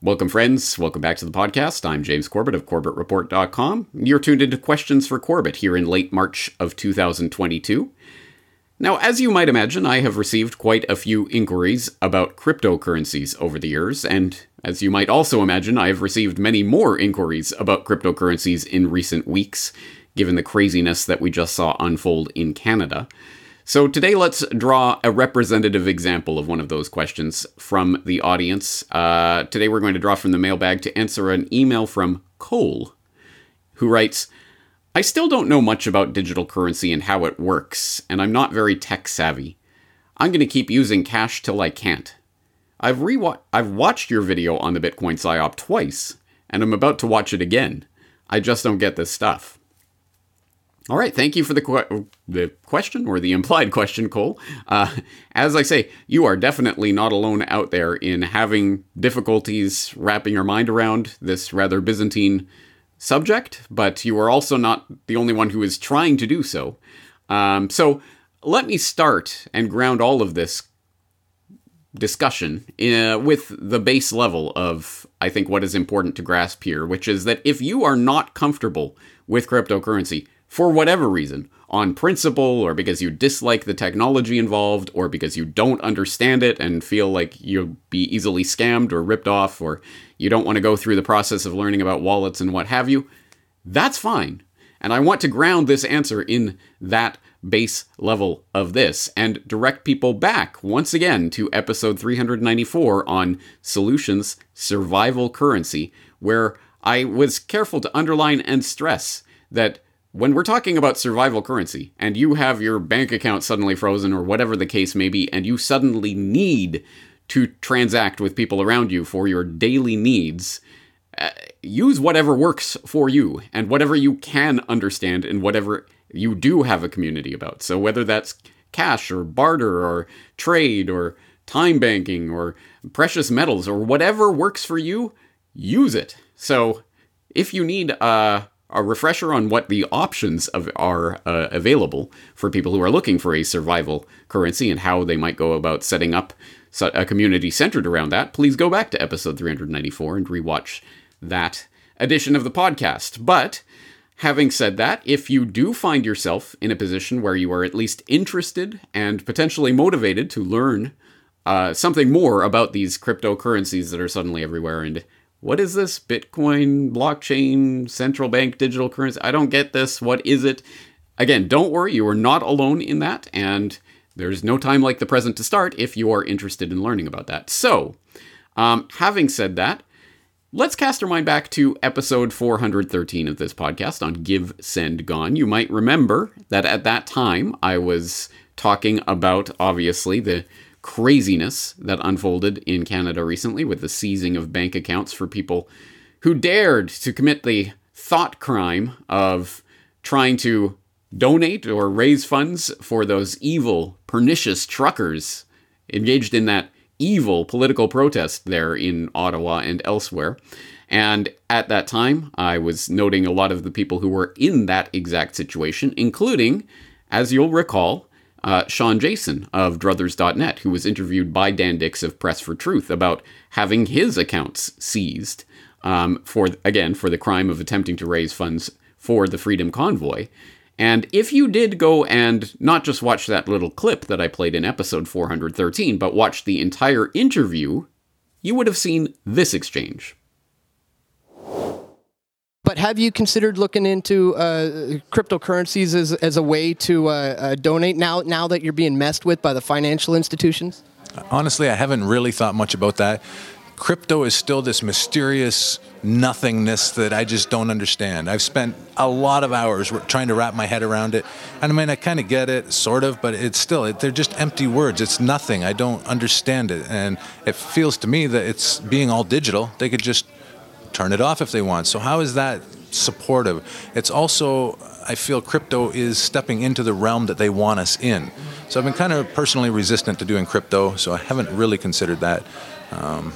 Welcome, friends. Welcome back to the podcast. I'm James Corbett of CorbettReport.com. You're tuned into Questions for Corbett here in late March of 2022. Now, as you might imagine, I have received quite a few inquiries about cryptocurrencies over the years, and as you might also imagine, I have received many more inquiries about cryptocurrencies in recent weeks, given the craziness that we just saw unfold in Canada. So today, let's draw a representative example of one of those questions from the audience. Uh, today, we're going to draw from the mailbag to answer an email from Cole, who writes, I still don't know much about digital currency and how it works, and I'm not very tech savvy. I'm going to keep using cash till I can't. I've re I've watched your video on the Bitcoin PSYOP twice, and I'm about to watch it again. I just don't get this stuff. All right, thank you for the que- the question or the implied question, Cole. Uh, as I say, you are definitely not alone out there in having difficulties wrapping your mind around this rather Byzantine subject, but you are also not the only one who is trying to do so. Um, so let me start and ground all of this discussion uh, with the base level of, I think, what is important to grasp here, which is that if you are not comfortable with cryptocurrency, for whatever reason, on principle, or because you dislike the technology involved, or because you don't understand it and feel like you'll be easily scammed or ripped off, or you don't want to go through the process of learning about wallets and what have you, that's fine. And I want to ground this answer in that base level of this and direct people back once again to episode 394 on solutions survival currency, where I was careful to underline and stress that when we're talking about survival currency and you have your bank account suddenly frozen or whatever the case may be, and you suddenly need to transact with people around you for your daily needs, uh, use whatever works for you and whatever you can understand and whatever you do have a community about. So whether that's cash or barter or trade or time banking or precious metals or whatever works for you, use it. So if you need uh a refresher on what the options of, are uh, available for people who are looking for a survival currency and how they might go about setting up a community centered around that, please go back to episode 394 and rewatch that edition of the podcast. But having said that, if you do find yourself in a position where you are at least interested and potentially motivated to learn uh, something more about these cryptocurrencies that are suddenly everywhere and what is this Bitcoin, blockchain, central bank digital currency? I don't get this. What is it? Again, don't worry, you are not alone in that, and there's no time like the present to start if you are interested in learning about that. So, um, having said that, let's cast our mind back to episode 413 of this podcast on Give, Send, Gone. You might remember that at that time I was talking about, obviously, the craziness that unfolded in Canada recently with the seizing of bank accounts for people who dared to commit the thought crime of trying to donate or raise funds for those evil, pernicious truckers engaged in that evil political protest there in Ottawa and elsewhere. And at that time, I was noting a lot of the people who were in that exact situation, including, as you'll recall, uh, Sean Jason of Druthers.net, who was interviewed by Dan Dicks of Press for Truth about having his accounts seized um, for, again, for the crime of attempting to raise funds for the Freedom Convoy. And if you did go and not just watch that little clip that I played in episode 413, but watch the entire interview, you would have seen this exchange. But have you considered looking into uh, cryptocurrencies as, as a way to uh, uh, donate now now that you're being messed with by the financial institutions? Honestly, I haven't really thought much about that. Crypto is still this mysterious nothingness that I just don't understand. I've spent a lot of hours trying to wrap my head around it. And I mean, I kind of get it, sort of, but it's still, they're just empty words. It's nothing. I don't understand it. And it feels to me that it's being all digital. They could just turn it off if they want. So how is that supportive? It's also I feel crypto is stepping into the realm that they want us in. So I've been kind of personally resistant to doing crypto, so I haven't really considered that. Um,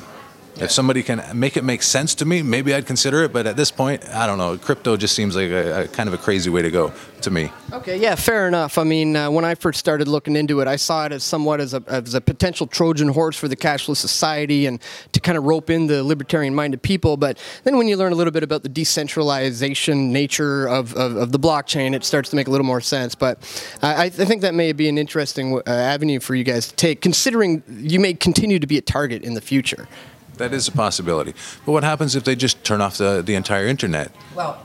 If somebody can make it make sense to me, maybe I'd consider it. But at this point, I don't know. Crypto just seems like a, a kind of a crazy way to go to me. Okay, yeah, fair enough. I mean, uh, when I first started looking into it, I saw it as somewhat as a, as a potential Trojan horse for the cashless society and to kind of rope in the libertarian-minded people. But then when you learn a little bit about the decentralization nature of, of, of the blockchain, it starts to make a little more sense. But I, I think that may be an interesting uh, avenue for you guys to take, considering you may continue to be a target in the future. That is a possibility. But what happens if they just turn off the, the entire internet? Well,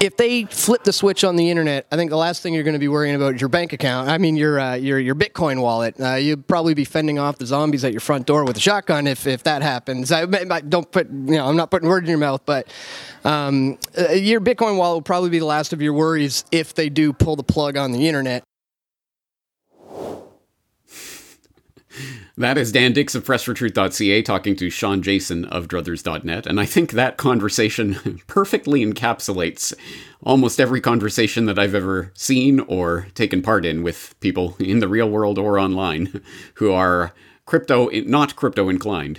if they flip the switch on the internet, I think the last thing you're going to be worrying about is your bank account. I mean, your uh, your your Bitcoin wallet. Uh, you'd probably be fending off the zombies at your front door with a shotgun if, if that happens. I, I don't put you know I'm not putting words in your mouth, but um, uh, your Bitcoin wallet will probably be the last of your worries if they do pull the plug on the internet. That is Dan Dicks of PressForTruth.ca talking to Sean Jason of Druthers.net, and I think that conversation perfectly encapsulates almost every conversation that I've ever seen or taken part in with people in the real world or online who are crypto, not crypto inclined.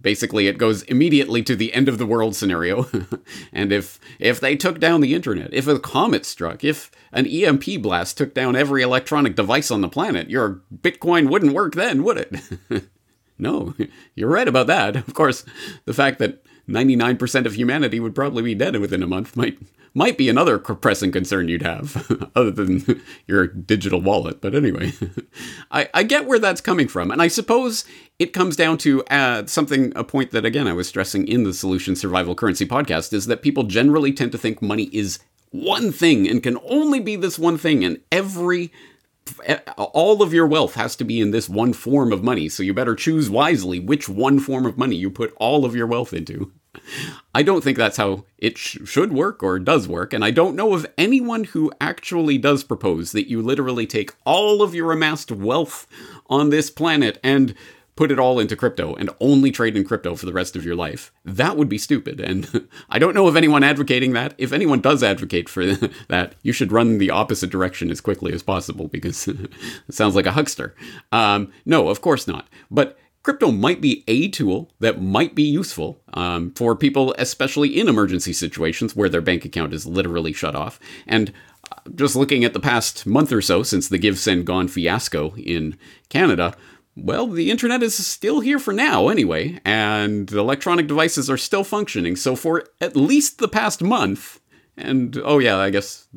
Basically, it goes immediately to the end of the world scenario. and if if they took down the internet, if a comet struck, if an EMP blast took down every electronic device on the planet, your Bitcoin wouldn't work then, would it? no, you're right about that. Of course, the fact that 99% of humanity would probably be dead within a month might might be another pressing concern you'd have, other than your digital wallet. But anyway, I, I get where that's coming from. And I suppose it comes down to uh, something, a point that, again, I was stressing in the Solution Survival Currency podcast is that people generally tend to think money is one thing and can only be this one thing. And every all of your wealth has to be in this one form of money, so you better choose wisely which one form of money you put all of your wealth into. I don't think that's how it sh- should work or does work, and I don't know of anyone who actually does propose that you literally take all of your amassed wealth on this planet and put it all into crypto and only trade in crypto for the rest of your life. That would be stupid. And I don't know of anyone advocating that. If anyone does advocate for that, you should run the opposite direction as quickly as possible because it sounds like a huckster. Um, no, of course not. But crypto might be a tool that might be useful um, for people, especially in emergency situations where their bank account is literally shut off. And uh, just looking at the past month or so since the Give Send Gone fiasco in Canada, well, the internet is still here for now anyway, and electronic devices are still functioning. So, for at least the past month, and oh, yeah, I guess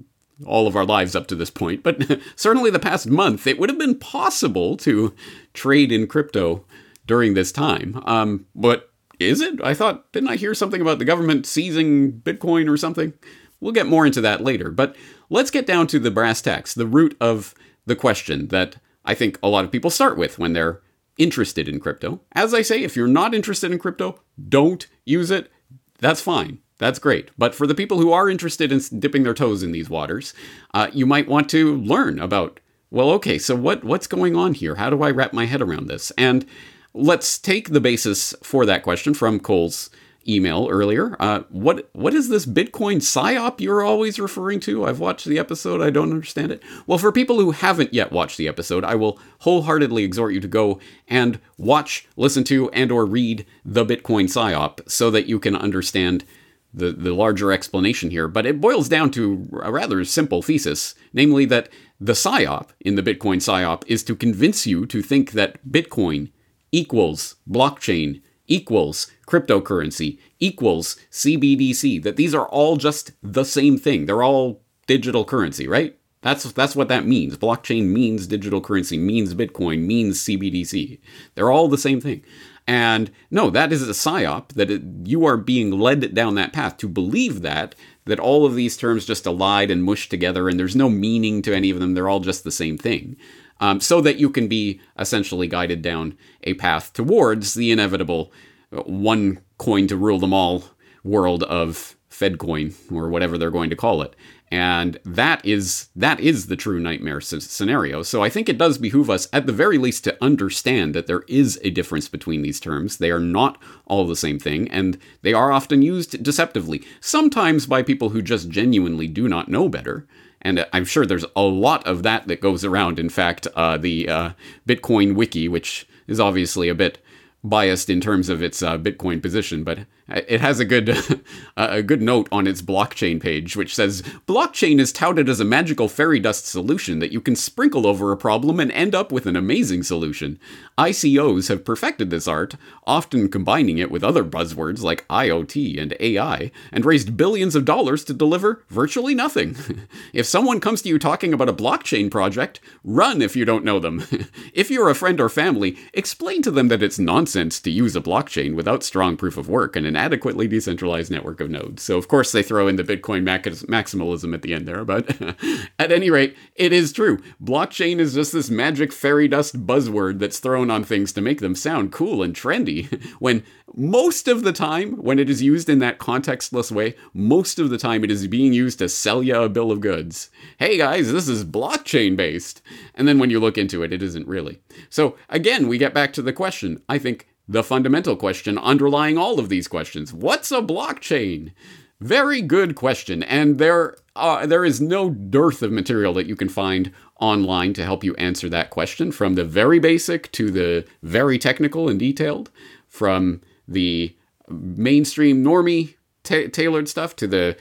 all of our lives up to this point, but certainly the past month, it would have been possible to trade in crypto during this time. Um, but is it? I thought, didn't I hear something about the government seizing Bitcoin or something? We'll get more into that later. But let's get down to the brass tacks, the root of the question that I think a lot of people start with when they're interested in crypto. As I say, if you're not interested in crypto, don't use it. That's fine. That's great. But for the people who are interested in dipping their toes in these waters, uh, you might want to learn about. Well, okay, so what what's going on here? How do I wrap my head around this? And let's take the basis for that question from Cole's email earlier. Uh, what what is this Bitcoin psyop you're always referring to? I've watched the episode. I don't understand it. Well, for people who haven't yet watched the episode, I will wholeheartedly exhort you to go and watch, listen to, and or read the Bitcoin psyop so that you can understand the, the larger explanation here. But it boils down to a rather simple thesis, namely that the psyop in the Bitcoin psyop is to convince you to think that Bitcoin equals blockchain equals cryptocurrency equals CBDC, that these are all just the same thing. They're all digital currency, right? That's that's what that means. Blockchain means digital currency, means Bitcoin, means CBDC. They're all the same thing. And no, that is a psyop that it, you are being led down that path to believe that that all of these terms just allied and mushed together and there's no meaning to any of them. They're all just the same thing um, so that you can be essentially guided down a path towards the inevitable uh, one coin to rule them all world of FedCoin or whatever they're going to call it. And that is that is the true nightmare scenario. So I think it does behoove us, at the very least, to understand that there is a difference between these terms. They are not all the same thing, and they are often used deceptively. Sometimes by people who just genuinely do not know better. And I'm sure there's a lot of that that goes around. In fact, uh, the uh, Bitcoin Wiki, which is obviously a bit biased in terms of its uh, Bitcoin position, but it has a good a good note on its blockchain page, which says blockchain is touted as a magical fairy dust solution that you can sprinkle over a problem and end up with an amazing solution. ICOs have perfected this art, often combining it with other buzzwords like IoT and AI, and raised billions of dollars to deliver virtually nothing. if someone comes to you talking about a blockchain project, run if you don't know them. if you're a friend or family, explain to them that it's nonsense to use a blockchain without strong proof of work and an adequately decentralized network of nodes. So, of course, they throw in the Bitcoin maximalism at the end there, but at any rate, it is true. Blockchain is just this magic fairy dust buzzword that's thrown on things to make them sound cool and trendy, when most of the time, when it is used in that contextless way, most of the time it is being used to sell you a bill of goods. Hey guys, this is blockchain based. And then when you look into it, it isn't really. So again, we get back to the question. I think the fundamental question underlying all of these questions what's a blockchain? Very good question, and there uh, there is no dearth of material that you can find online to help you answer that question, from the very basic to the very technical and detailed, from the mainstream normie tailored stuff to the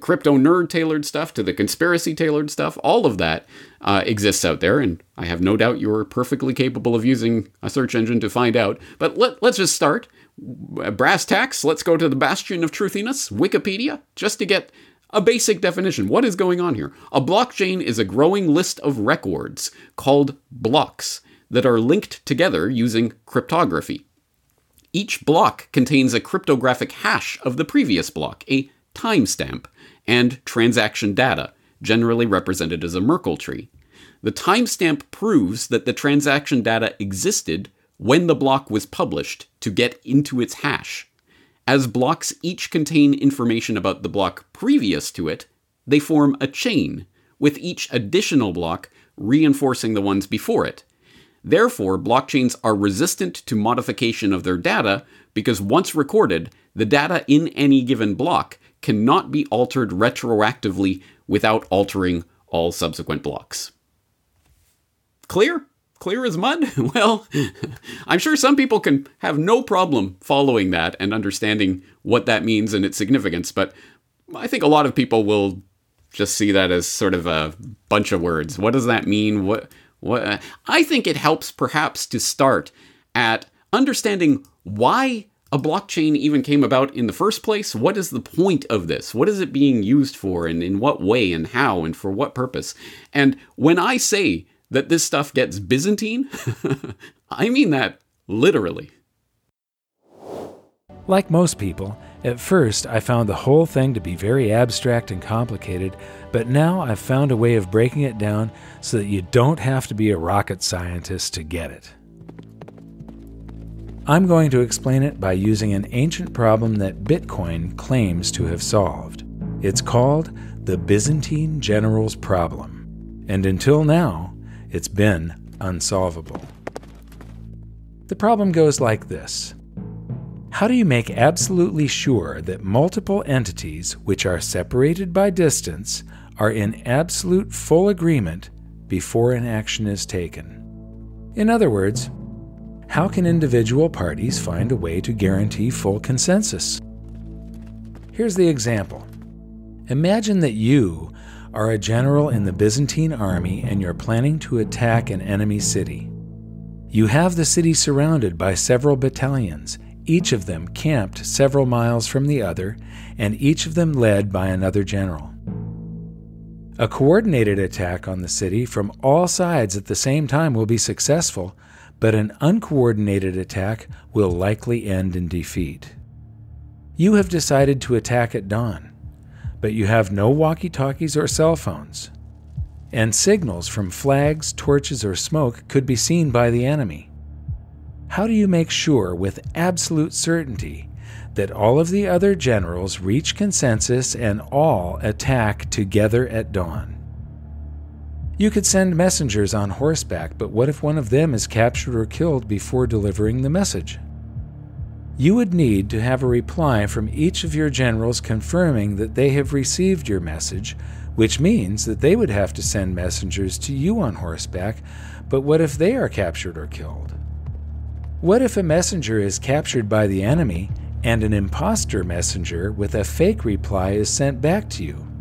crypto nerd tailored stuff to the conspiracy tailored stuff, all of that uh, exists out there, and I have no doubt you're perfectly capable of using a search engine to find out. But let, let's just start. Brass tacks, let's go to the bastion of truthiness, Wikipedia, just to get a basic definition. What is going on here? A blockchain is a growing list of records called blocks that are linked together using cryptography. Each block contains a cryptographic hash of the previous block, a timestamp, and transaction data, generally represented as a Merkle tree. The timestamp proves that the transaction data existed when the block was published to get into its hash. As blocks each contain information about the block previous to it, they form a chain, with each additional block reinforcing the ones before it. Therefore, blockchains are resistant to modification of their data because once recorded, the data in any given block cannot be altered retroactively without altering all subsequent blocks. Clear? Clear as mud? Well, I'm sure some people can have no problem following that and understanding what that means and its significance, but I think a lot of people will just see that as sort of a bunch of words. What does that mean? What what uh, I think it helps perhaps to start at understanding why a blockchain even came about in the first place? What is the point of this? What is it being used for, and in what way, and how, and for what purpose? And when I say that this stuff gets Byzantine, I mean that literally. Like most people, at first I found the whole thing to be very abstract and complicated, but now I've found a way of breaking it down so that you don't have to be a rocket scientist to get it. I'm going to explain it by using an ancient problem that Bitcoin claims to have solved. It's called the Byzantine General's Problem, and until now, it's been unsolvable. The problem goes like this How do you make absolutely sure that multiple entities, which are separated by distance, are in absolute full agreement before an action is taken? In other words, how can individual parties find a way to guarantee full consensus? Here's the example Imagine that you are a general in the Byzantine army and you're planning to attack an enemy city. You have the city surrounded by several battalions, each of them camped several miles from the other, and each of them led by another general. A coordinated attack on the city from all sides at the same time will be successful but an uncoordinated attack will likely end in defeat. You have decided to attack at dawn, but you have no walkie talkies or cell phones, and signals from flags, torches, or smoke could be seen by the enemy. How do you make sure with absolute certainty that all of the other generals reach consensus and all attack together at dawn? You could send messengers on horseback, but what if one of them is captured or killed before delivering the message? You would need to have a reply from each of your generals confirming that they have received your message, which means that they would have to send messengers to you on horseback, but what if they are captured or killed? What if a messenger is captured by the enemy and an impostor messenger with a fake reply is sent back to you?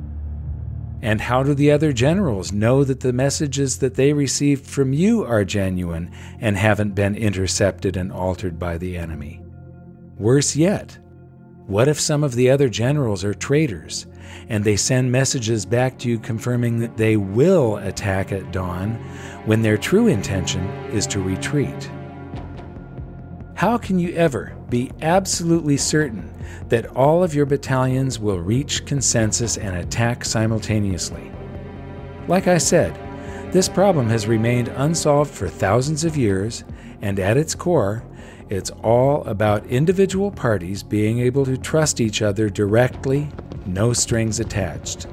And how do the other generals know that the messages that they received from you are genuine and haven't been intercepted and altered by the enemy? Worse yet, what if some of the other generals are traitors and they send messages back to you confirming that they will attack at dawn when their true intention is to retreat? How can you ever be absolutely certain that all of your battalions will reach consensus and attack simultaneously? Like I said, this problem has remained unsolved for thousands of years, and at its core, it's all about individual parties being able to trust each other directly, no strings attached.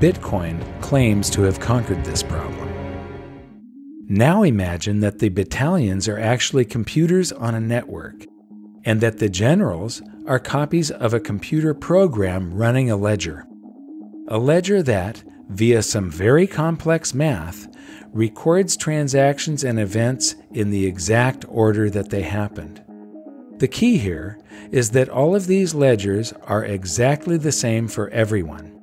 Bitcoin claims to have conquered this problem. Now imagine that the battalions are actually computers on a network, and that the generals are copies of a computer program running a ledger. A ledger that, via some very complex math, records transactions and events in the exact order that they happened. The key here is that all of these ledgers are exactly the same for everyone.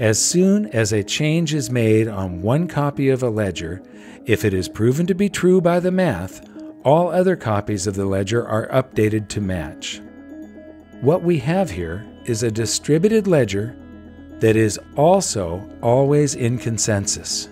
As soon as a change is made on one copy of a ledger, if it is proven to be true by the math, all other copies of the ledger are updated to match. What we have here is a distributed ledger that is also always in consensus.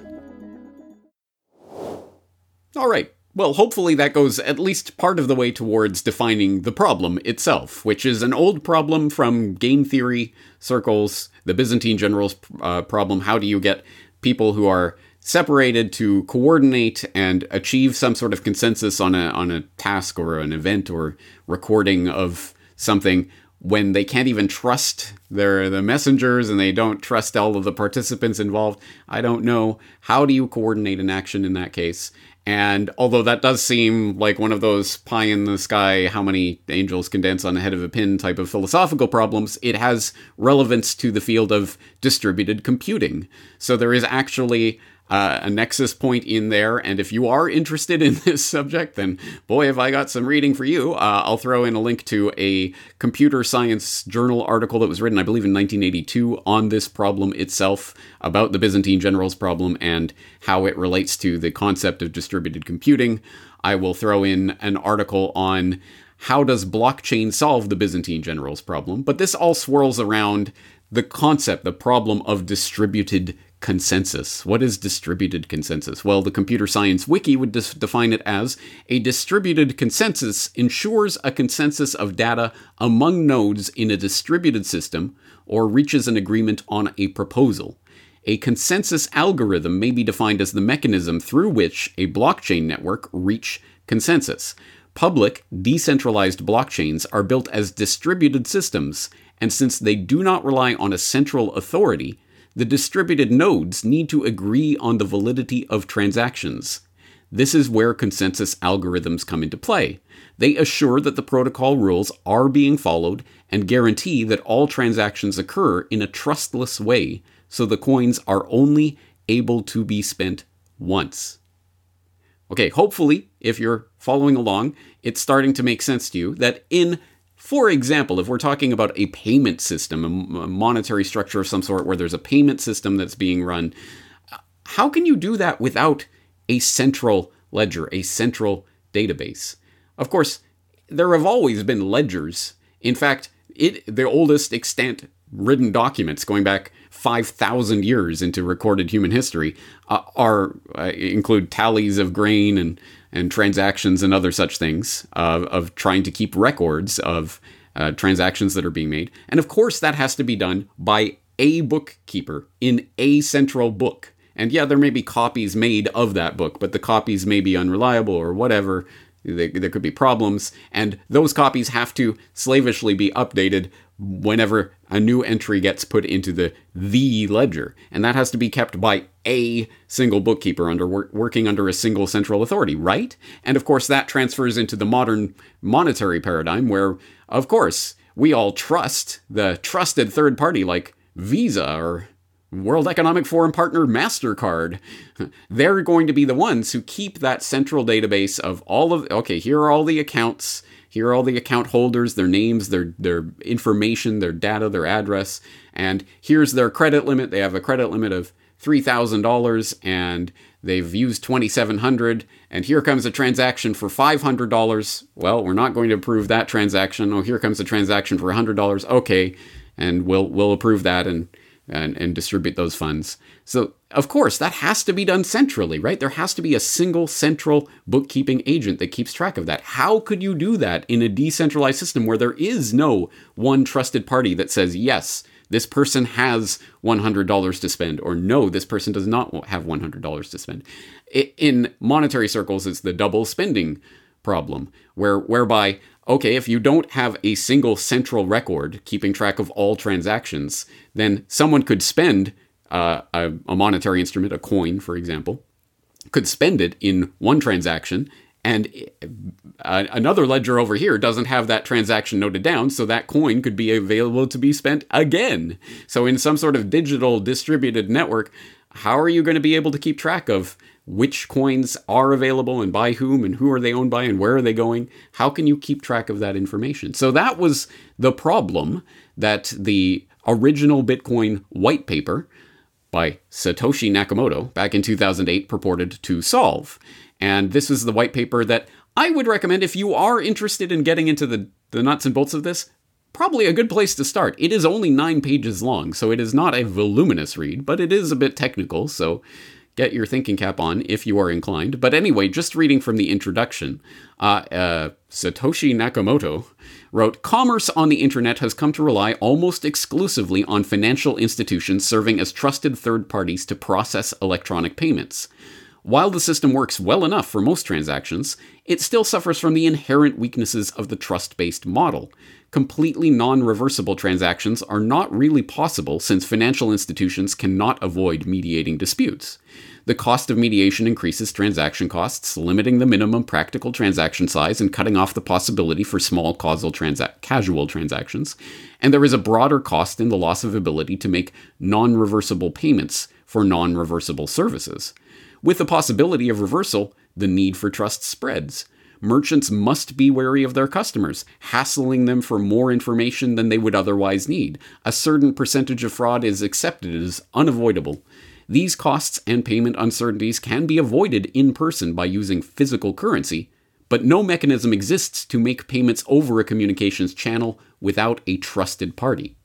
All right. Well, hopefully that goes at least part of the way towards defining the problem itself, which is an old problem from game theory circles, the Byzantine generals uh, problem. How do you get people who are separated to coordinate and achieve some sort of consensus on a on a task or an event or recording of something when they can't even trust their the messengers and they don't trust all of the participants involved. I don't know. How do you coordinate an action in that case? And although that does seem like one of those pie in the sky, how many angels can dance on the head of a pin type of philosophical problems, it has relevance to the field of distributed computing. So there is actually uh, a nexus point in there. And if you are interested in this subject, then boy, have I got some reading for you. Uh, I'll throw in a link to a computer science journal article that was written, I believe, in 1982 on this problem itself about the Byzantine generals problem and how it relates to the concept of distributed computing. I will throw in an article on how does blockchain solve the Byzantine generals problem, but this all swirls around the concept, the problem of distributed consensus. What is distributed consensus? Well, the computer science wiki would dis- define it as a distributed consensus ensures a consensus of data among nodes in a distributed system or reaches an agreement on a proposal. A consensus algorithm may be defined as the mechanism through which a blockchain network reach consensus. Public, decentralized blockchains are built as distributed systems, and since they do not rely on a central authority, the distributed nodes need to agree on the validity of transactions. This is where consensus algorithms come into play. They assure that the protocol rules are being followed and guarantee that all transactions occur in a trustless way, so the coins are only able to be spent once. Okay, hopefully, if you're following along, it's starting to make sense to you that in for example, if we're talking about a payment system, a monetary structure of some sort where there's a payment system that's being run, how can you do that without a central ledger, a central database? Of course, there have always been ledgers. In fact, it the oldest extant written documents going back 5,000 years into recorded human history uh, are uh, include tallies of grain and and transactions and other such things of, of trying to keep records of uh, transactions that are being made. And of course, that has to be done by a bookkeeper in a central book. And yeah, there may be copies made of that book, but the copies may be unreliable or whatever. There, there could be problems, and those copies have to slavishly be updated whenever a new entry gets put into the the ledger and that has to be kept by a single bookkeeper under working under a single central authority right and of course that transfers into the modern monetary paradigm where of course we all trust the trusted third party like visa or World Economic Forum partner MasterCard. They're going to be the ones who keep that central database of all of okay, here are all the accounts, here are all the account holders, their names, their their information, their data, their address, and here's their credit limit. They have a credit limit of $3,000 and they've used 2700 and here comes a transaction for $500. Well, we're not going to approve that transaction. Oh, here comes a transaction for $100. Okay, and we'll we'll approve that and and, and distribute those funds. So, of course, that has to be done centrally, right? There has to be a single central bookkeeping agent that keeps track of that. How could you do that in a decentralized system where there is no one trusted party that says, yes, this person has $100 to spend, or no, this person does not have $100 to spend? In monetary circles, it's the double spending problem, where whereby okay, if you don't have a single central record keeping track of all transactions, then someone could spend uh, a, a, monetary instrument, a coin, for example, could spend it in one transaction, and uh, another ledger over here doesn't have that transaction noted down, so that coin could be available to be spent again. So, in some sort of digital distributed network, how are you going to be able to keep track of which coins are available and by whom and who are they owned by and where are they going? How can you keep track of that information? So that was the problem that the original Bitcoin white paper by Satoshi Nakamoto back in 2008 purported to solve. And this is the white paper that I would recommend if you are interested in getting into the, the nuts and bolts of this. Probably a good place to start. It is only nine pages long, so it is not a voluminous read, but it is a bit technical, so get your thinking cap on if you are inclined. But anyway, just reading from the introduction, uh, uh, Satoshi Nakamoto wrote Commerce on the internet has come to rely almost exclusively on financial institutions serving as trusted third parties to process electronic payments. While the system works well enough for most transactions, it still suffers from the inherent weaknesses of the trust based model completely non reversible transactions are not really possible since financial institutions cannot avoid mediating disputes. The cost of mediation increases transaction costs, limiting the minimum practical transaction size and cutting off the possibility for small causal transa- casual transactions. And there is a broader cost in the loss of ability to make non reversible payments for non reversible services. With the possibility of reversal, the need for trust spreads merchants must be wary of their customers, hassling them for more information than they would otherwise need. A certain percentage of fraud is accepted as unavoidable. These costs and payment uncertainties can be avoided in person by using physical currency, but no mechanism exists to make payments over a communications channel without a trusted party.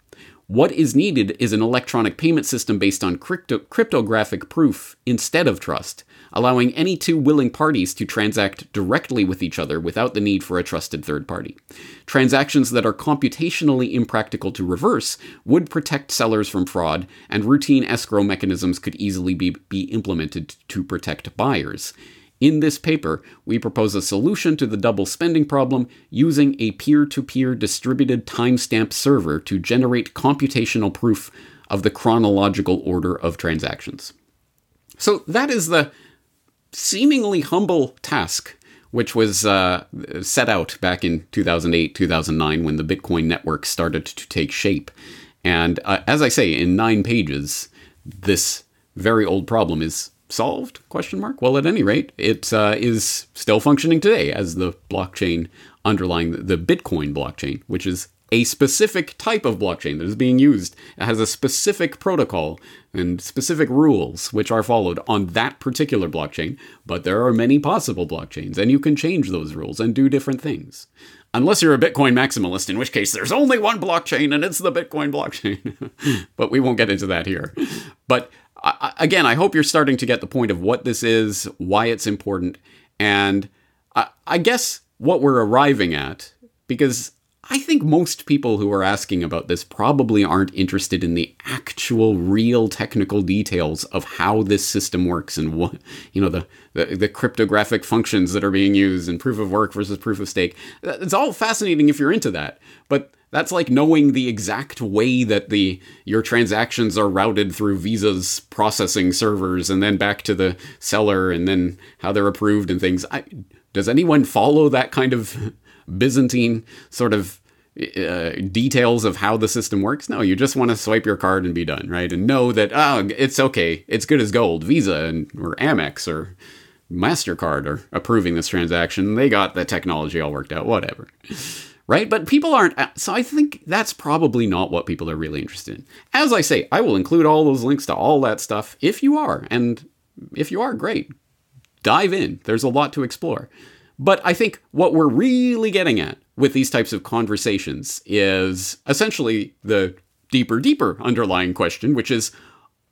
What is needed is an electronic payment system based on crypto- cryptographic proof instead of trust, allowing any two willing parties to transact directly with each other without the need for a trusted third party. Transactions that are computationally impractical to reverse would protect sellers from fraud, and routine escrow mechanisms could easily be, be implemented to protect buyers. In this paper, we propose a solution to the double spending problem using a peer to peer distributed timestamp server to generate computational proof of the chronological order of transactions. So that is the seemingly humble task, which was uh, set out back in 2008, 2009, when the Bitcoin network started to take shape. And uh, as I say, in nine pages, this very old problem is solved? Question mark. Well, at any rate, it uh, is still functioning today as the blockchain underlying the Bitcoin blockchain, which is a specific type of blockchain that is being used. It has a specific protocol and specific rules which are followed on that particular blockchain, but there are many possible blockchains, and you can change those rules and do different things. Unless you're a Bitcoin maximalist, in which case there's only one blockchain and it's the Bitcoin blockchain. but we won't get into that here. But I, again, I hope you're starting to get the point of what this is, why it's important, and I, I guess what we're arriving at, because I think most people who are asking about this probably aren't interested in the actual real technical details of how this system works and what you know the, the, the cryptographic functions that are being used and proof of work versus proof of stake. It's all fascinating if you're into that, but that's like knowing the exact way that the your transactions are routed through Visa's processing servers and then back to the seller and then how they're approved and things. I, does anyone follow that kind of Byzantine sort of uh, details of how the system works. No, you just want to swipe your card and be done, right? And know that oh, it's okay, it's good as gold. Visa and or Amex or Mastercard are approving this transaction. They got the technology all worked out. Whatever, right? But people aren't. So I think that's probably not what people are really interested in. As I say, I will include all those links to all that stuff if you are, and if you are, great. Dive in. There's a lot to explore. But I think what we're really getting at with these types of conversations is essentially the deeper, deeper underlying question, which is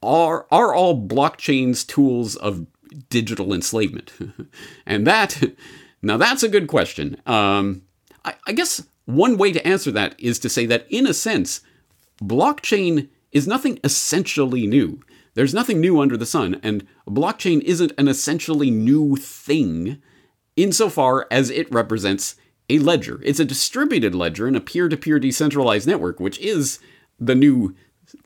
are, are all blockchains tools of digital enslavement? and that, now that's a good question. Um, I, I guess one way to answer that is to say that, in a sense, blockchain is nothing essentially new. There's nothing new under the sun, and blockchain isn't an essentially new thing insofar as it represents a ledger. It's a distributed ledger in a peer to peer decentralized network, which is the new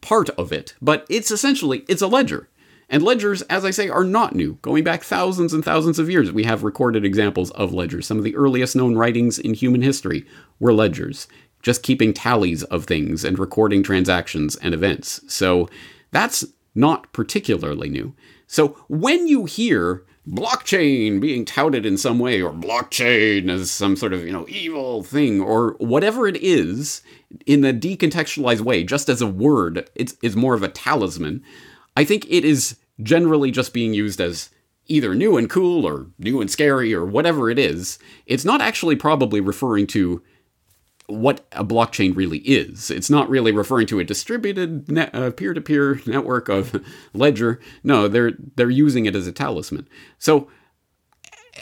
part of it. But it's essentially it's a ledger. And ledgers, as I say, are not new. Going back thousands and thousands of years, we have recorded examples of ledgers. Some of the earliest known writings in human history were ledgers, just keeping tallies of things and recording transactions and events. So that's not particularly new. So when you hear blockchain being touted in some way or blockchain as some sort of you know evil thing or whatever it is in a decontextualized way just as a word it's, it's more of a talisman i think it is generally just being used as either new and cool or new and scary or whatever it is it's not actually probably referring to what a blockchain really is. It's not really referring to a distributed uh, peer-to-peer network of ledger. No, they're they're using it as a talisman. So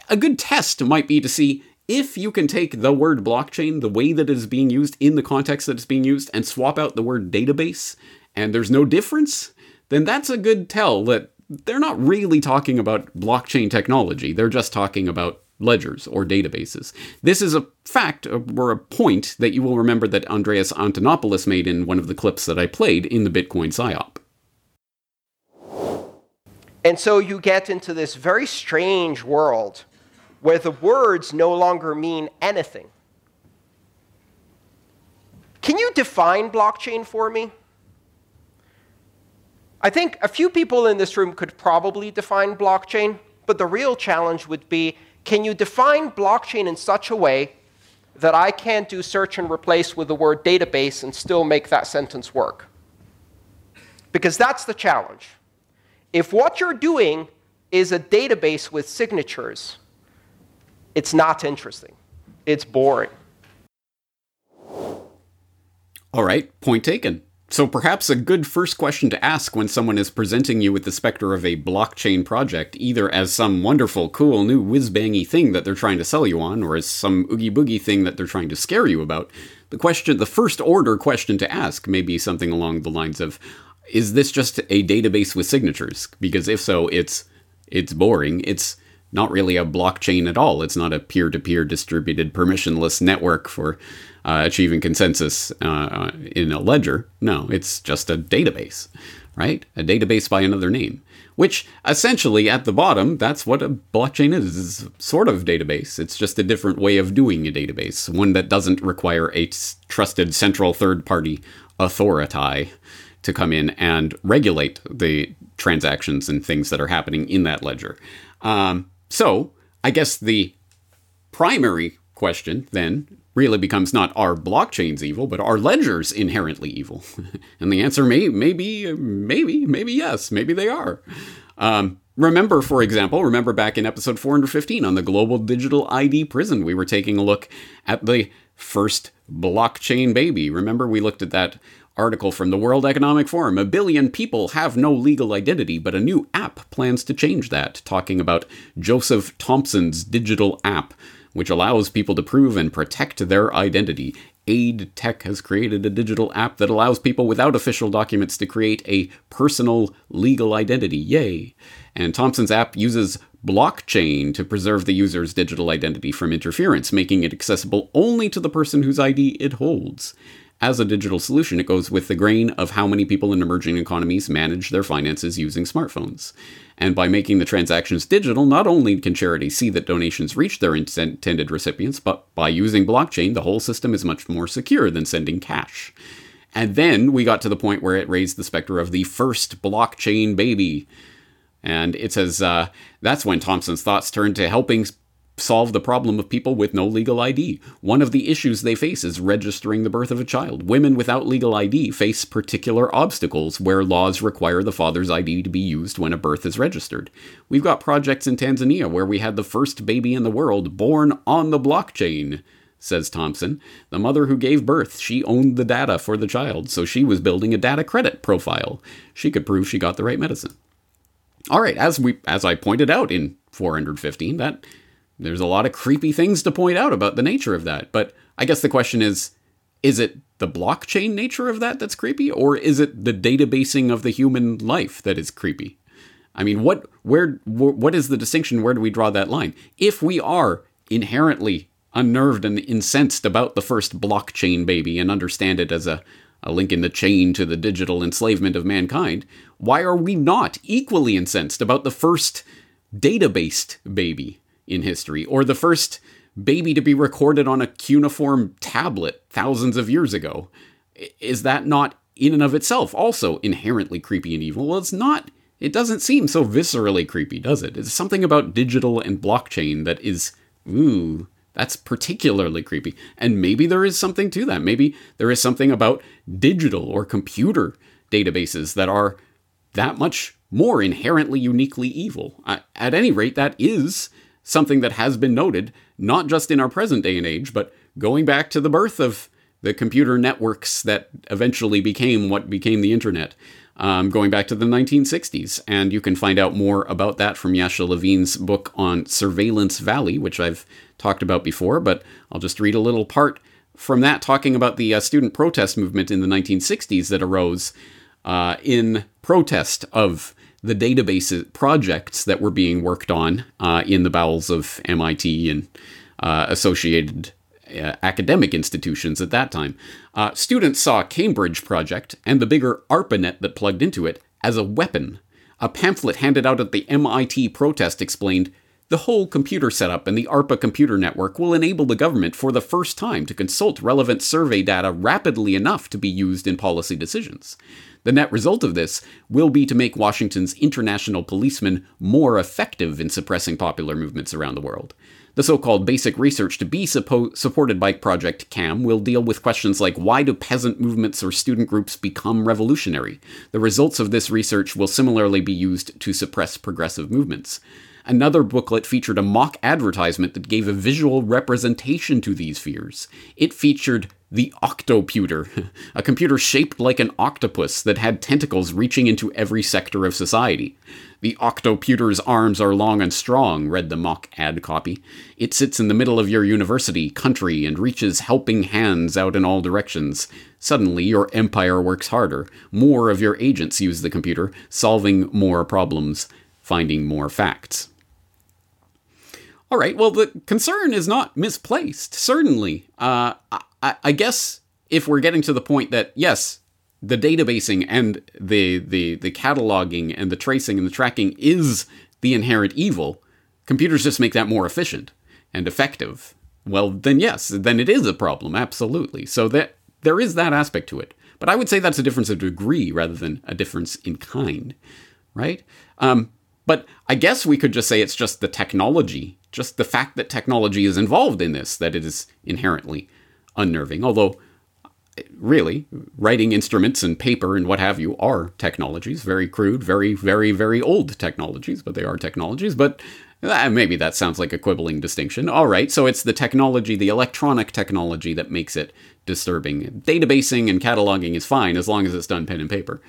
a good test might be to see if you can take the word blockchain, the way that it is being used in the context that it's being used, and swap out the word database, and there's no difference, then that's a good tell that they're not really talking about blockchain technology. They're just talking about ledgers or databases. This is a fact uh, or a point that you will remember that Andreas Antonopoulos made in one of the clips that I played in the Bitcoin PSYOP. And so you get into this very strange world where the words no longer mean anything. Can you define blockchain for me? I think a few people in this room could probably define blockchain, but the real challenge would be can you define blockchain in such a way that I can't do search and replace with the word database and still make that sentence work? Because that's the challenge. If what you're doing is a database with signatures, it's not interesting. It's boring. All right, point taken. So perhaps a good first question to ask when someone is presenting you with the specter of a blockchain project, either as some wonderful, cool, new whiz-bangy thing that they're trying to sell you on, or as some oogie boogie thing that they're trying to scare you about, the question, the first order question to ask may be something along the lines of, is this just a database with signatures? Because if so, it's it's boring. It's not really a blockchain at all. It's not a peer-to-peer distributed permissionless network for uh, achieving consensus uh, in a ledger. No, it's just a database, right? A database by another name, which essentially at the bottom, that's what a blockchain is, is sort of database. It's just a different way of doing a database, one that doesn't require a trusted central third party authority to come in and regulate the transactions and things that are happening in that ledger. Um, so I guess the primary question then really becomes not are blockchains evil, but are ledgers inherently evil? and the answer may, may be, maybe, maybe yes, maybe they are. Um, remember, for example, remember back in episode 415 on the Global Digital ID Prison, we were taking a look at the first blockchain baby. Remember, we looked at that article from the World Economic Forum. A billion people have no legal identity, but a new app plans to change that, talking about Joseph Thompson's digital app which allows people to prove and protect their identity. Aid Tech has created a digital app that allows people without official documents to create a personal legal identity. Yay! And Thompson's app uses blockchain to preserve the user's digital identity from interference, making it accessible only to the person whose ID it holds. As a digital solution, it goes with the grain of how many people in emerging economies manage their finances using smartphones. And by making the transactions digital, not only can charities see that donations reach their intended recipients, but by using blockchain, the whole system is much more secure than sending cash. And then we got to the point where it raised the specter of the first blockchain baby. And it says uh, that's when Thompson's thoughts turned to helping solve the problem of people with no legal ID. One of the issues they face is registering the birth of a child. Women without legal ID face particular obstacles where laws require the father's ID to be used when a birth is registered. We've got projects in Tanzania where we had the first baby in the world born on the blockchain. Says Thompson. The mother who gave birth, she owned the data for the child, so she was building a data credit profile. She could prove she got the right medicine. All right, as we as I pointed out in 415, that there's a lot of creepy things to point out about the nature of that. But I guess the question is is it the blockchain nature of that that's creepy or is it the databasing of the human life that is creepy? I mean, what where what is the distinction? Where do we draw that line? If we are inherently unnerved and incensed about the first blockchain baby and understand it as a, a link in the chain to the digital enslavement of mankind, why are we not equally incensed about the first data-based baby? In history, or the first baby to be recorded on a cuneiform tablet thousands of years ago. Is that not in and of itself also inherently creepy and evil? Well, it's not. It doesn't seem so viscerally creepy, does it? It's something about digital and blockchain that is, ooh, that's particularly creepy. And maybe there is something to that. Maybe there is something about digital or computer databases that are that much more inherently uniquely evil. At any rate, that is something that has been noted, not just in our present day and age, but going back to the birth of the computer networks that eventually became what became the internet, um, going back to the 1960s. And you can find out more about that from Yasha Levine's book on Surveillance Valley, which I've talked about before, but I'll just read a little part from that talking about the uh, student protest movement in the 1960s that arose uh, in protest of the database projects that were being worked on uh, in the bowels of MIT and uh, associated uh, academic institutions at that time. Uh, students saw Cambridge Project and the bigger ARPANET that plugged into it as a weapon. A pamphlet handed out at the MIT protest explained the whole computer setup and the ARPA computer network will enable the government for the first time to consult relevant survey data rapidly enough to be used in policy decisions. The net result of this will be to make Washington's international policemen more effective in suppressing popular movements around the world. The so called basic research to be suppo- supported by Project CAM will deal with questions like why do peasant movements or student groups become revolutionary? The results of this research will similarly be used to suppress progressive movements. Another booklet featured a mock advertisement that gave a visual representation to these fears. It featured the Octoputer, a computer shaped like an octopus that had tentacles reaching into every sector of society. The Octoputer's arms are long and strong, read the mock ad copy. It sits in the middle of your university, country, and reaches helping hands out in all directions. Suddenly, your empire works harder. More of your agents use the computer, solving more problems, finding more facts. All right, well, the concern is not misplaced, certainly. Uh, I, I guess if we're getting to the point that yes, the databasing and the the the cataloging and the tracing and the tracking is the inherent evil, computers just make that more efficient and effective. Well, then yes, then it is a problem, absolutely. So that there is that aspect to it. But I would say that's a difference of degree rather than a difference in kind, right? Um, but I guess we could just say it's just the technology, just the fact that technology is involved in this, that it is inherently unnerving. Although, really, writing instruments and paper and what have you are technologies, very crude, very, very, very old technologies, but they are technologies. But uh, maybe that sounds like a quibbling distinction. All right, so it's the technology, the electronic technology that makes it disturbing. Databasing and cataloging is fine as long as it's done pen and paper.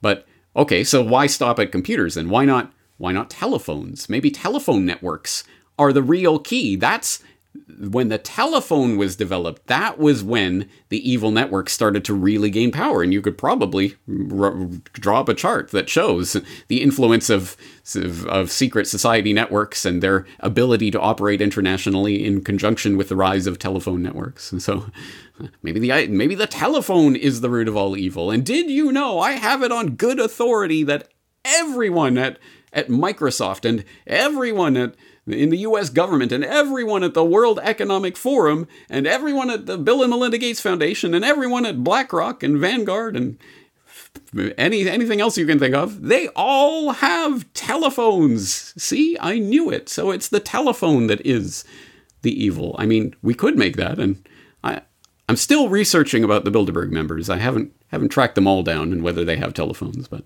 But okay, so why stop at computers and why not why not telephones? Maybe telephone networks are the real key. That's when the telephone was developed, that was when the evil network started to really gain power. And you could probably r- draw up a chart that shows the influence of, of, of secret society networks and their ability to operate internationally in conjunction with the rise of telephone networks. And so maybe the maybe the telephone is the root of all evil. And did you know I have it on good authority that everyone at at Microsoft and everyone at in the US government and everyone at the World Economic Forum and everyone at the Bill and Melinda Gates Foundation and everyone at BlackRock and Vanguard and any anything else you can think of, they all have telephones. See, I knew it. So it's the telephone that is the evil. I mean, we could make that and I I'm still researching about the Bilderberg members. I haven't haven't tracked them all down and whether they have telephones, but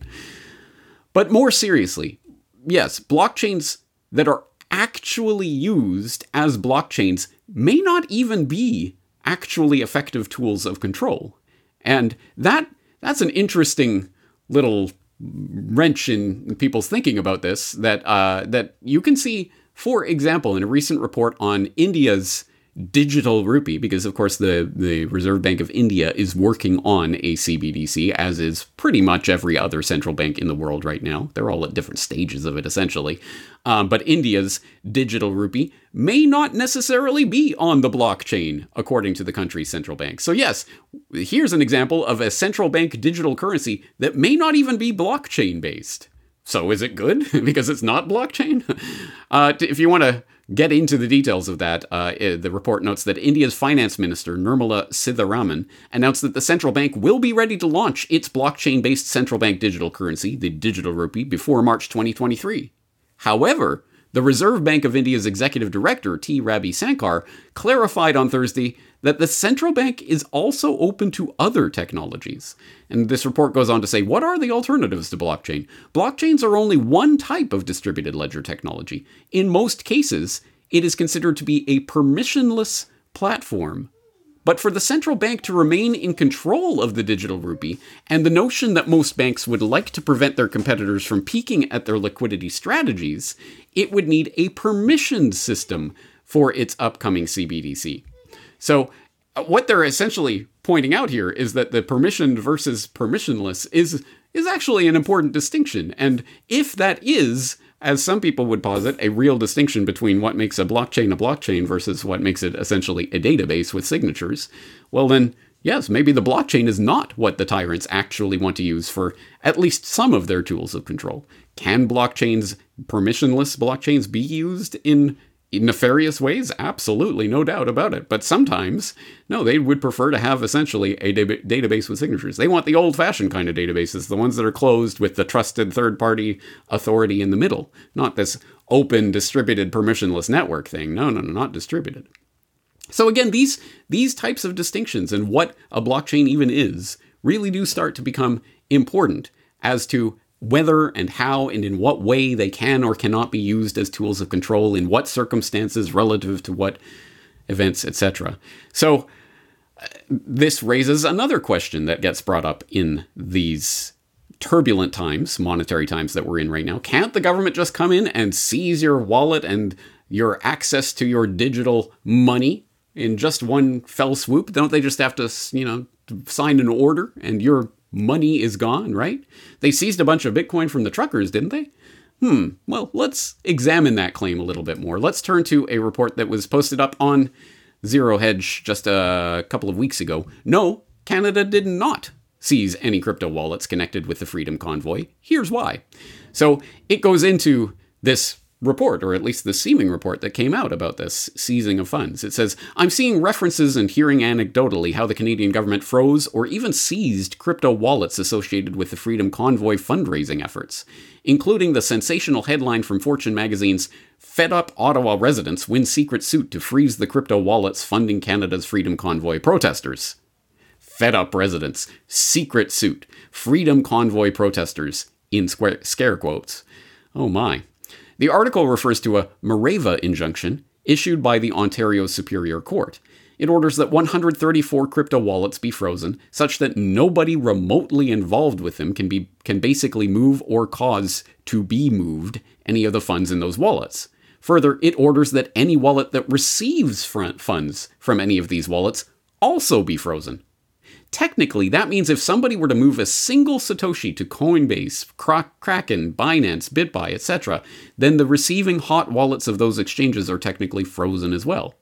but more seriously, yes, blockchains that are actually used as blockchains may not even be actually effective tools of control. And that that's an interesting little wrench in people's thinking about this that uh, that you can see, for example, in a recent report on India's digital rupee because of course the the Reserve Bank of India is working on a CBDC as is pretty much every other central bank in the world right now. They're all at different stages of it essentially. Um, but India's digital rupee may not necessarily be on the blockchain according to the country's central bank. So yes here's an example of a central bank digital currency that may not even be blockchain based so is it good? Because it's not blockchain? Uh, if you want to get into the details of that, uh, the report notes that India's finance minister, Nirmala Sitharaman, announced that the central bank will be ready to launch its blockchain based central bank digital currency, the digital rupee, before March 2023. However, the Reserve Bank of India's executive director, T. Ravi Shankar, clarified on Thursday that the central bank is also open to other technologies. And this report goes on to say what are the alternatives to blockchain? Blockchains are only one type of distributed ledger technology. In most cases, it is considered to be a permissionless platform but for the central bank to remain in control of the digital rupee, and the notion that most banks would like to prevent their competitors from peeking at their liquidity strategies, it would need a permissioned system for its upcoming CBDC. So, uh, what they're essentially pointing out here is that the permissioned versus permissionless is is actually an important distinction. And if that is as some people would posit, a real distinction between what makes a blockchain a blockchain versus what makes it essentially a database with signatures, well, then, yes, maybe the blockchain is not what the tyrants actually want to use for at least some of their tools of control. Can blockchains, permissionless blockchains, be used in nefarious ways? Absolutely, no doubt about it. But sometimes, no, they would prefer to have essentially a da- database with signatures. They want the old fashioned kind of databases, the ones that are closed with the trusted third party authority in the middle, not this open, distributed, permissionless network thing. No, no, no, not distributed. So again, these these types of distinctions and what a blockchain even is really do start to become important as to whether and how and in what way they can or cannot be used as tools of control, in what circumstances relative to what events, etc. So, uh, this raises another question that gets brought up in these turbulent times, monetary times that we're in right now. Can't the government just come in and seize your wallet and your access to your digital money in just one fell swoop? Don't they just have to, you know, sign an order and you're money is gone, right? They seized a bunch of Bitcoin from the truckers, didn't they? Hmm, well, let's examine that claim a little bit more. Let's turn to a report that was posted up on Zero Hedge just a couple of weeks ago. No, Canada did not seize any crypto wallets connected with the Freedom Convoy. Here's why. So it goes into this report, or at least the seeming report that came out about this seizing of funds. It says, I'm seeing references and hearing anecdotally how the Canadian government froze or even seized crypto wallets associated with the Freedom Convoy fundraising efforts, including the sensational headline from Fortune magazine's Fed Up Ottawa Residents Win Secret Suit to Freeze the Crypto Wallets Funding Canada's Freedom Convoy Protesters. Fed Up Residents, Secret Suit, Freedom Convoy Protesters, in square, scare quotes. Oh my. The article refers to a Mareva injunction issued by the Ontario Superior Court. It orders that 134 crypto wallets be frozen, such that nobody remotely involved with them can be can basically move or cause to be moved any of the funds in those wallets. Further, it orders that any wallet that receives funds from any of these wallets also be frozen. Technically, that means if somebody were to move a single Satoshi to Coinbase, Kraken, Binance, BitBuy, etc., then the receiving hot wallets of those exchanges are technically frozen as well.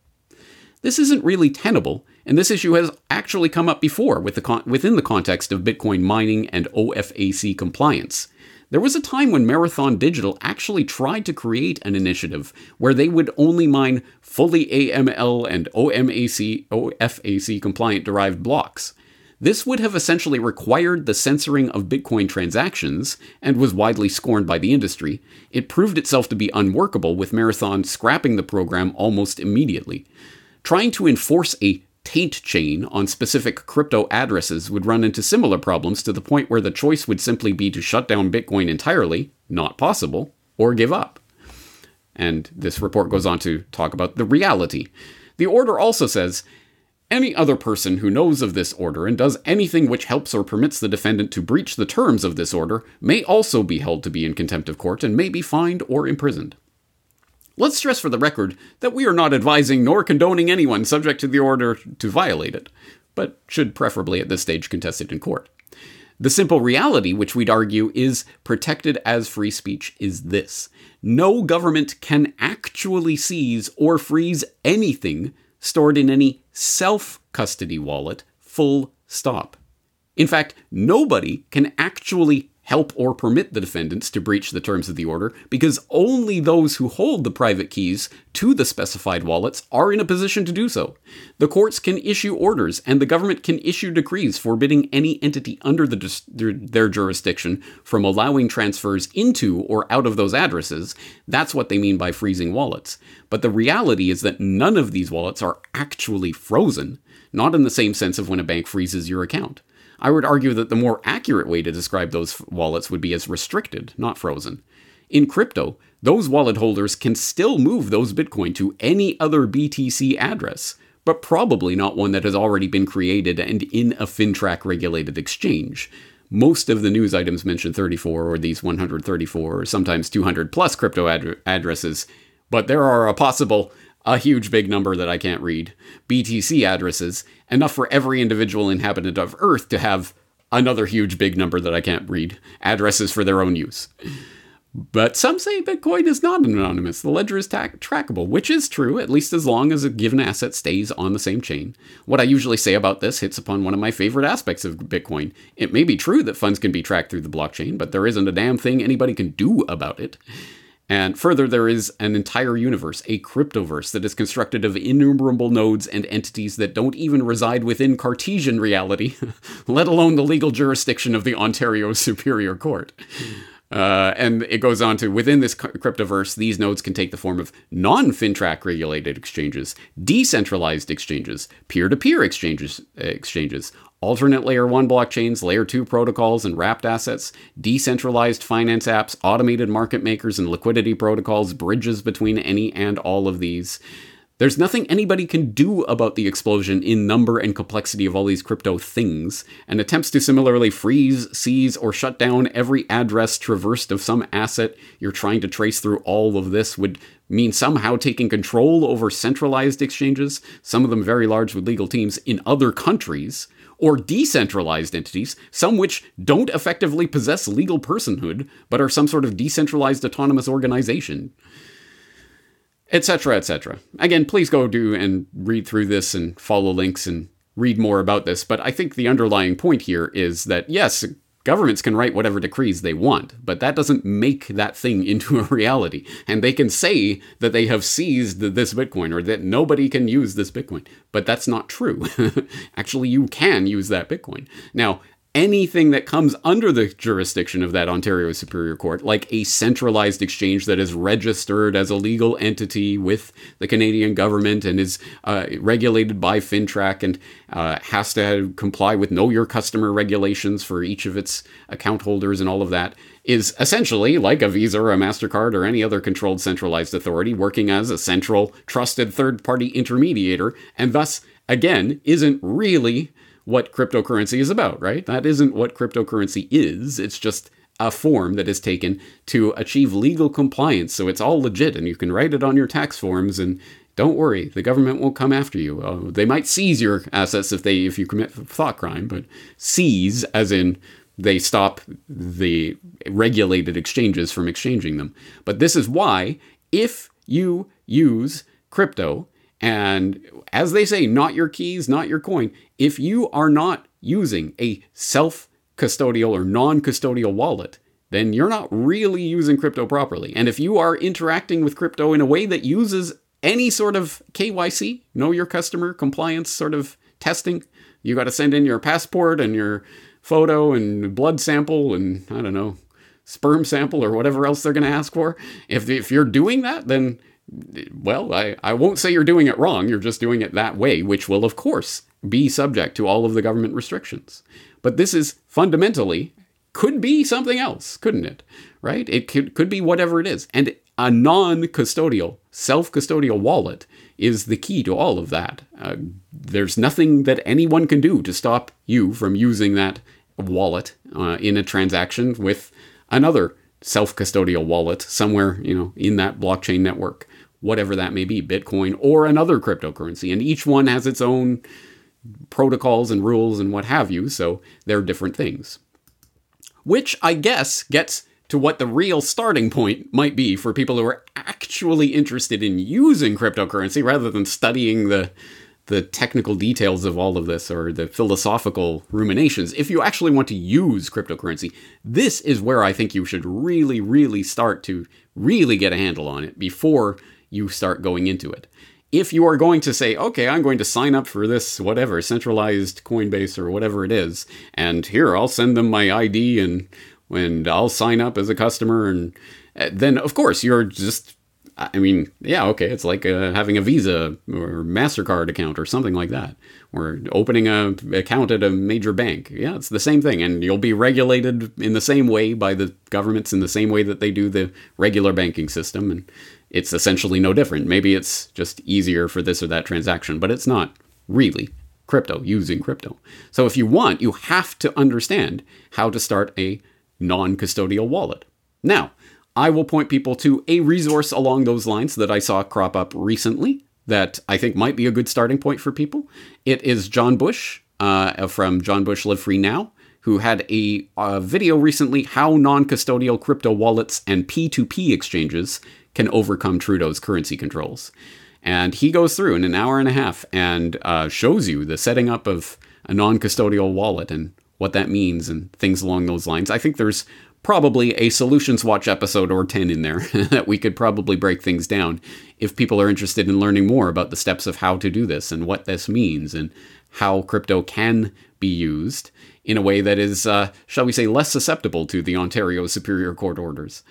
This isn't really tenable, and this issue has actually come up before with the con- within the context of Bitcoin mining and OFAC compliance. There was a time when Marathon Digital actually tried to create an initiative where they would only mine fully AML and OMAC, OFAC compliant derived blocks. This would have essentially required the censoring of Bitcoin transactions and was widely scorned by the industry. It proved itself to be unworkable, with Marathon scrapping the program almost immediately. Trying to enforce a taint chain on specific crypto addresses would run into similar problems to the point where the choice would simply be to shut down Bitcoin entirely, not possible, or give up. And this report goes on to talk about the reality. The order also says any other person who knows of this order and does anything which helps or permits the defendant to breach the terms of this order may also be held to be in contempt of court and may be fined or imprisoned. Let's stress for the record that we are not advising nor condoning anyone subject to the order to violate it, but should preferably at this stage contest it in court. The simple reality, which we'd argue is protected as free speech, is this no government can actually seize or freeze anything stored in any self custody wallet, full stop. In fact, nobody can actually help or permit the defendants to breach the terms of the order because only those who hold the private keys to the specified wallets are in a position to do so. The courts can issue orders and the government can issue decrees forbidding any entity under the, their jurisdiction from allowing transfers into or out of those addresses. That's what they mean by freezing wallets. But the reality is that none of these wallets are actually frozen, not in the same sense of when a bank freezes your account. I would argue that the more accurate way to describe those wallets would be as restricted, not frozen. In crypto, those wallet holders can still move those Bitcoin to any other BTC address, but probably not one that has already been created and in a FINTRAC regulated exchange. Most of the news items mention 34 or these 134 or sometimes 200 plus crypto ad- addresses, but there are a possible a huge big number that I can't read, BTC addresses, enough for every individual inhabitant of Earth to have another huge big number that I can't read, addresses for their own use. But some say Bitcoin is not anonymous. The ledger is ta- trackable, which is true, at least as long as a given asset stays on the same chain. What I usually say about this hits upon one of my favorite aspects of Bitcoin. It may be true that funds can be tracked through the blockchain, but there isn't a damn thing anybody can do about it. And further, there is an entire universe, a cryptoverse, that is constructed of innumerable nodes and entities that don't even reside within Cartesian reality, let alone the legal jurisdiction of the Ontario Superior Court. Uh, and it goes on to within this cryptoverse, these nodes can take the form of non FINTRAC regulated exchanges, decentralized exchanges, peer to peer exchanges, exchanges, alternate layer 1 blockchains, layer 2 protocols and wrapped assets, decentralized finance apps, automated market makers and liquidity protocols, bridges between any and all of these. There's nothing anybody can do about the explosion in number and complexity of all these crypto things, and attempts to similarly freeze, seize, or shut down every address traversed of some asset you're trying to trace through all of this would mean somehow taking control over centralized exchanges, some of them very large with legal teams, in other countries, or decentralized entities, some which don't effectively possess legal personhood, but are some sort of decentralized autonomous organization, etc., etc. Again, please go do and read through this and follow links and read more about this. But I think the underlying point here is that yes, Governments can write whatever decrees they want, but that doesn't make that thing into a reality. And they can say that they have seized this Bitcoin or that nobody can use this Bitcoin, but that's not true. Actually, you can use that Bitcoin. Now, anything that comes under the jurisdiction of that Ontario Superior Court, like a centralized exchange that is registered as a legal entity with the Canadian government and is uh, regulated by FINTRAC and uh, has to comply with Know Your Customer regulations for each of its account holders and all of that, is essentially like a Visa or a MasterCard or any other controlled centralized authority working as a central, trusted third party intermediator, and thus, again, isn't really what cryptocurrency is about, right? That isn't what cryptocurrency is. It's just a form that is taken to achieve legal compliance. So it's all legit and you can write it on your tax forms and don't worry, the government won't come after you. Uh, they might seize your assets if they if you commit a thought crime, but seize as in they stop the regulated exchanges from exchanging them. But this is why if you use crypto and as they say, not your keys, not your coin, if you are not using a self custodial or non custodial wallet, then you're not really using crypto properly. And if you are interacting with crypto in a way that uses any sort of KYC, know your customer compliance sort of testing, you got to send in your passport and your photo and blood sample and I don't know, sperm sample or whatever else they're going to ask for. If, if you're doing that, then, well, I, I won't say you're doing it wrong. You're just doing it that way, which will, of course, be subject to all of the government restrictions. But this is fundamentally could be something else, couldn't it? Right? It could, could be whatever it is. And a non custodial, self custodial wallet is the key to all of that. Uh, there's nothing that anyone can do to stop you from using that wallet uh, in a transaction with another self custodial wallet somewhere, you know, in that blockchain network, whatever that may be, Bitcoin or another cryptocurrency. And each one has its own protocols and rules and what have you, so they're different things. Which I guess gets to what the real starting point might be for people who are actually interested in using cryptocurrency rather than studying the the technical details of all of this or the philosophical ruminations. If you actually want to use cryptocurrency, this is where I think you should really, really start to really get a handle on it before you start going into it if you are going to say, okay, I'm going to sign up for this, whatever, centralized Coinbase or whatever it is, and here, I'll send them my ID and, and I'll sign up as a customer, and uh, then, of course, you're just, I mean, yeah, okay, it's like uh, having a Visa or MasterCard account or something like that, or opening a account at a major bank. Yeah, it's the same thing, and you'll be regulated in the same way by the governments in the same way that they do the regular banking system, and it's essentially no different. Maybe it's just easier for this or that transaction, but it's not really crypto using crypto. So if you want, you have to understand how to start a non custodial wallet. Now, I will point people to a resource along those lines that I saw crop up recently that I think might be a good starting point for people. It is John Bush uh, from John Bush Live Free Now, who had a, a video recently how non custodial crypto wallets and P2P exchanges can overcome Trudeau's currency controls. And he goes through in an hour and a half and uh, shows you the setting up of a non custodial wallet and what that means and things along those lines. I think there's probably a Solutions Watch episode or 10 in there that we could probably break things down if people are interested in learning more about the steps of how to do this and what this means and how crypto can be used in a way that is, uh, shall we say, less susceptible to the Ontario Superior Court orders.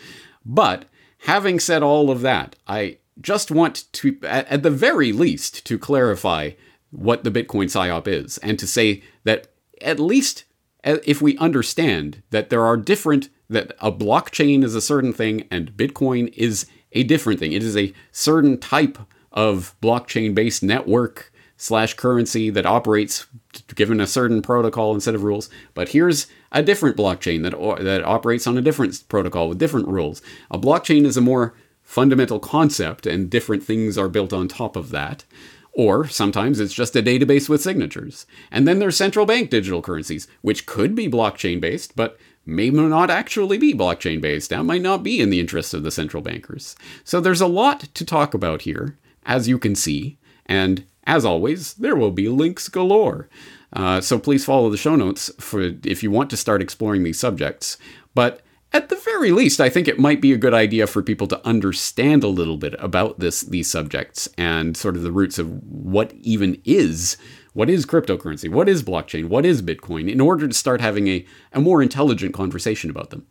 But having said all of that, I just want to, at the very least, to clarify what the Bitcoin PSYOP is and to say that at least uh, if we understand that there are different, that a blockchain is a certain thing and Bitcoin is a different thing, it is a certain type of blockchain based network slash currency that operates given a certain protocol and set of rules. But here's a different blockchain that that operates on a different protocol with different rules. A blockchain is a more fundamental concept, and different things are built on top of that. Or sometimes it's just a database with signatures. And then there's central bank digital currencies, which could be blockchain based, but may not actually be blockchain based. That might not be in the interests of the central bankers. So there's a lot to talk about here, as you can see. And as always, there will be links galore. Uh, so please follow the show notes for if you want to start exploring these subjects. But at the very least, I think it might be a good idea for people to understand a little bit about this these subjects and sort of the roots of what even is what is cryptocurrency, what is blockchain, what is Bitcoin, in order to start having a, a more intelligent conversation about them.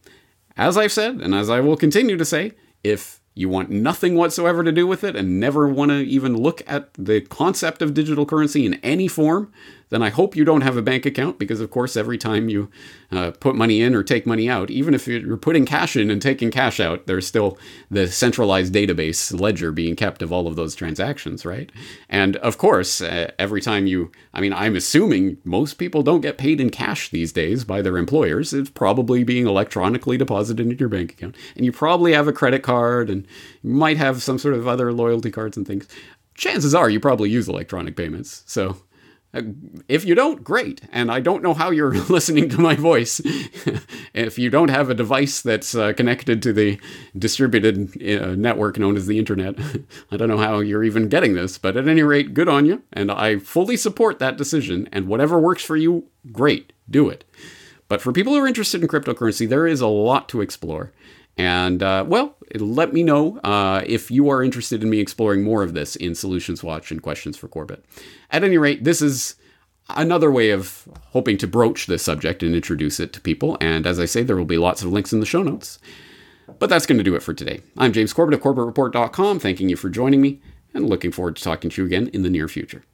As I've said, and as I will continue to say, if you want nothing whatsoever to do with it and never want to even look at the concept of digital currency in any form, then I hope you don't have a bank account because, of course, every time you uh, put money in or take money out, even if you're putting cash in and taking cash out, there's still the centralized database ledger being kept of all of those transactions, right? And of course, uh, every time you, I mean, I'm assuming most people don't get paid in cash these days by their employers. It's probably being electronically deposited into your bank account. And you probably have a credit card and you might have some sort of other loyalty cards and things. Chances are you probably use electronic payments. So if you don't, great. And I don't know how you're listening to my voice. if you don't have a device that's uh, connected to the distributed uh, network known as the internet, I don't know how you're even getting this. But at any rate, good on you. And I fully support that decision. And whatever works for you, great, do it. But for people who are interested in cryptocurrency, there is a lot to explore. And uh, well, let me know uh, if you are interested in me exploring more of this in Solutions Watch and Questions for Corbett. At any rate, this is another way of hoping to broach this subject and introduce it to people. And as I say, there will be lots of links in the show notes. But that's going to do it for today. I'm James Corbett of CorbettReport.com, thanking you for joining me and looking forward to talking to you again in the near future.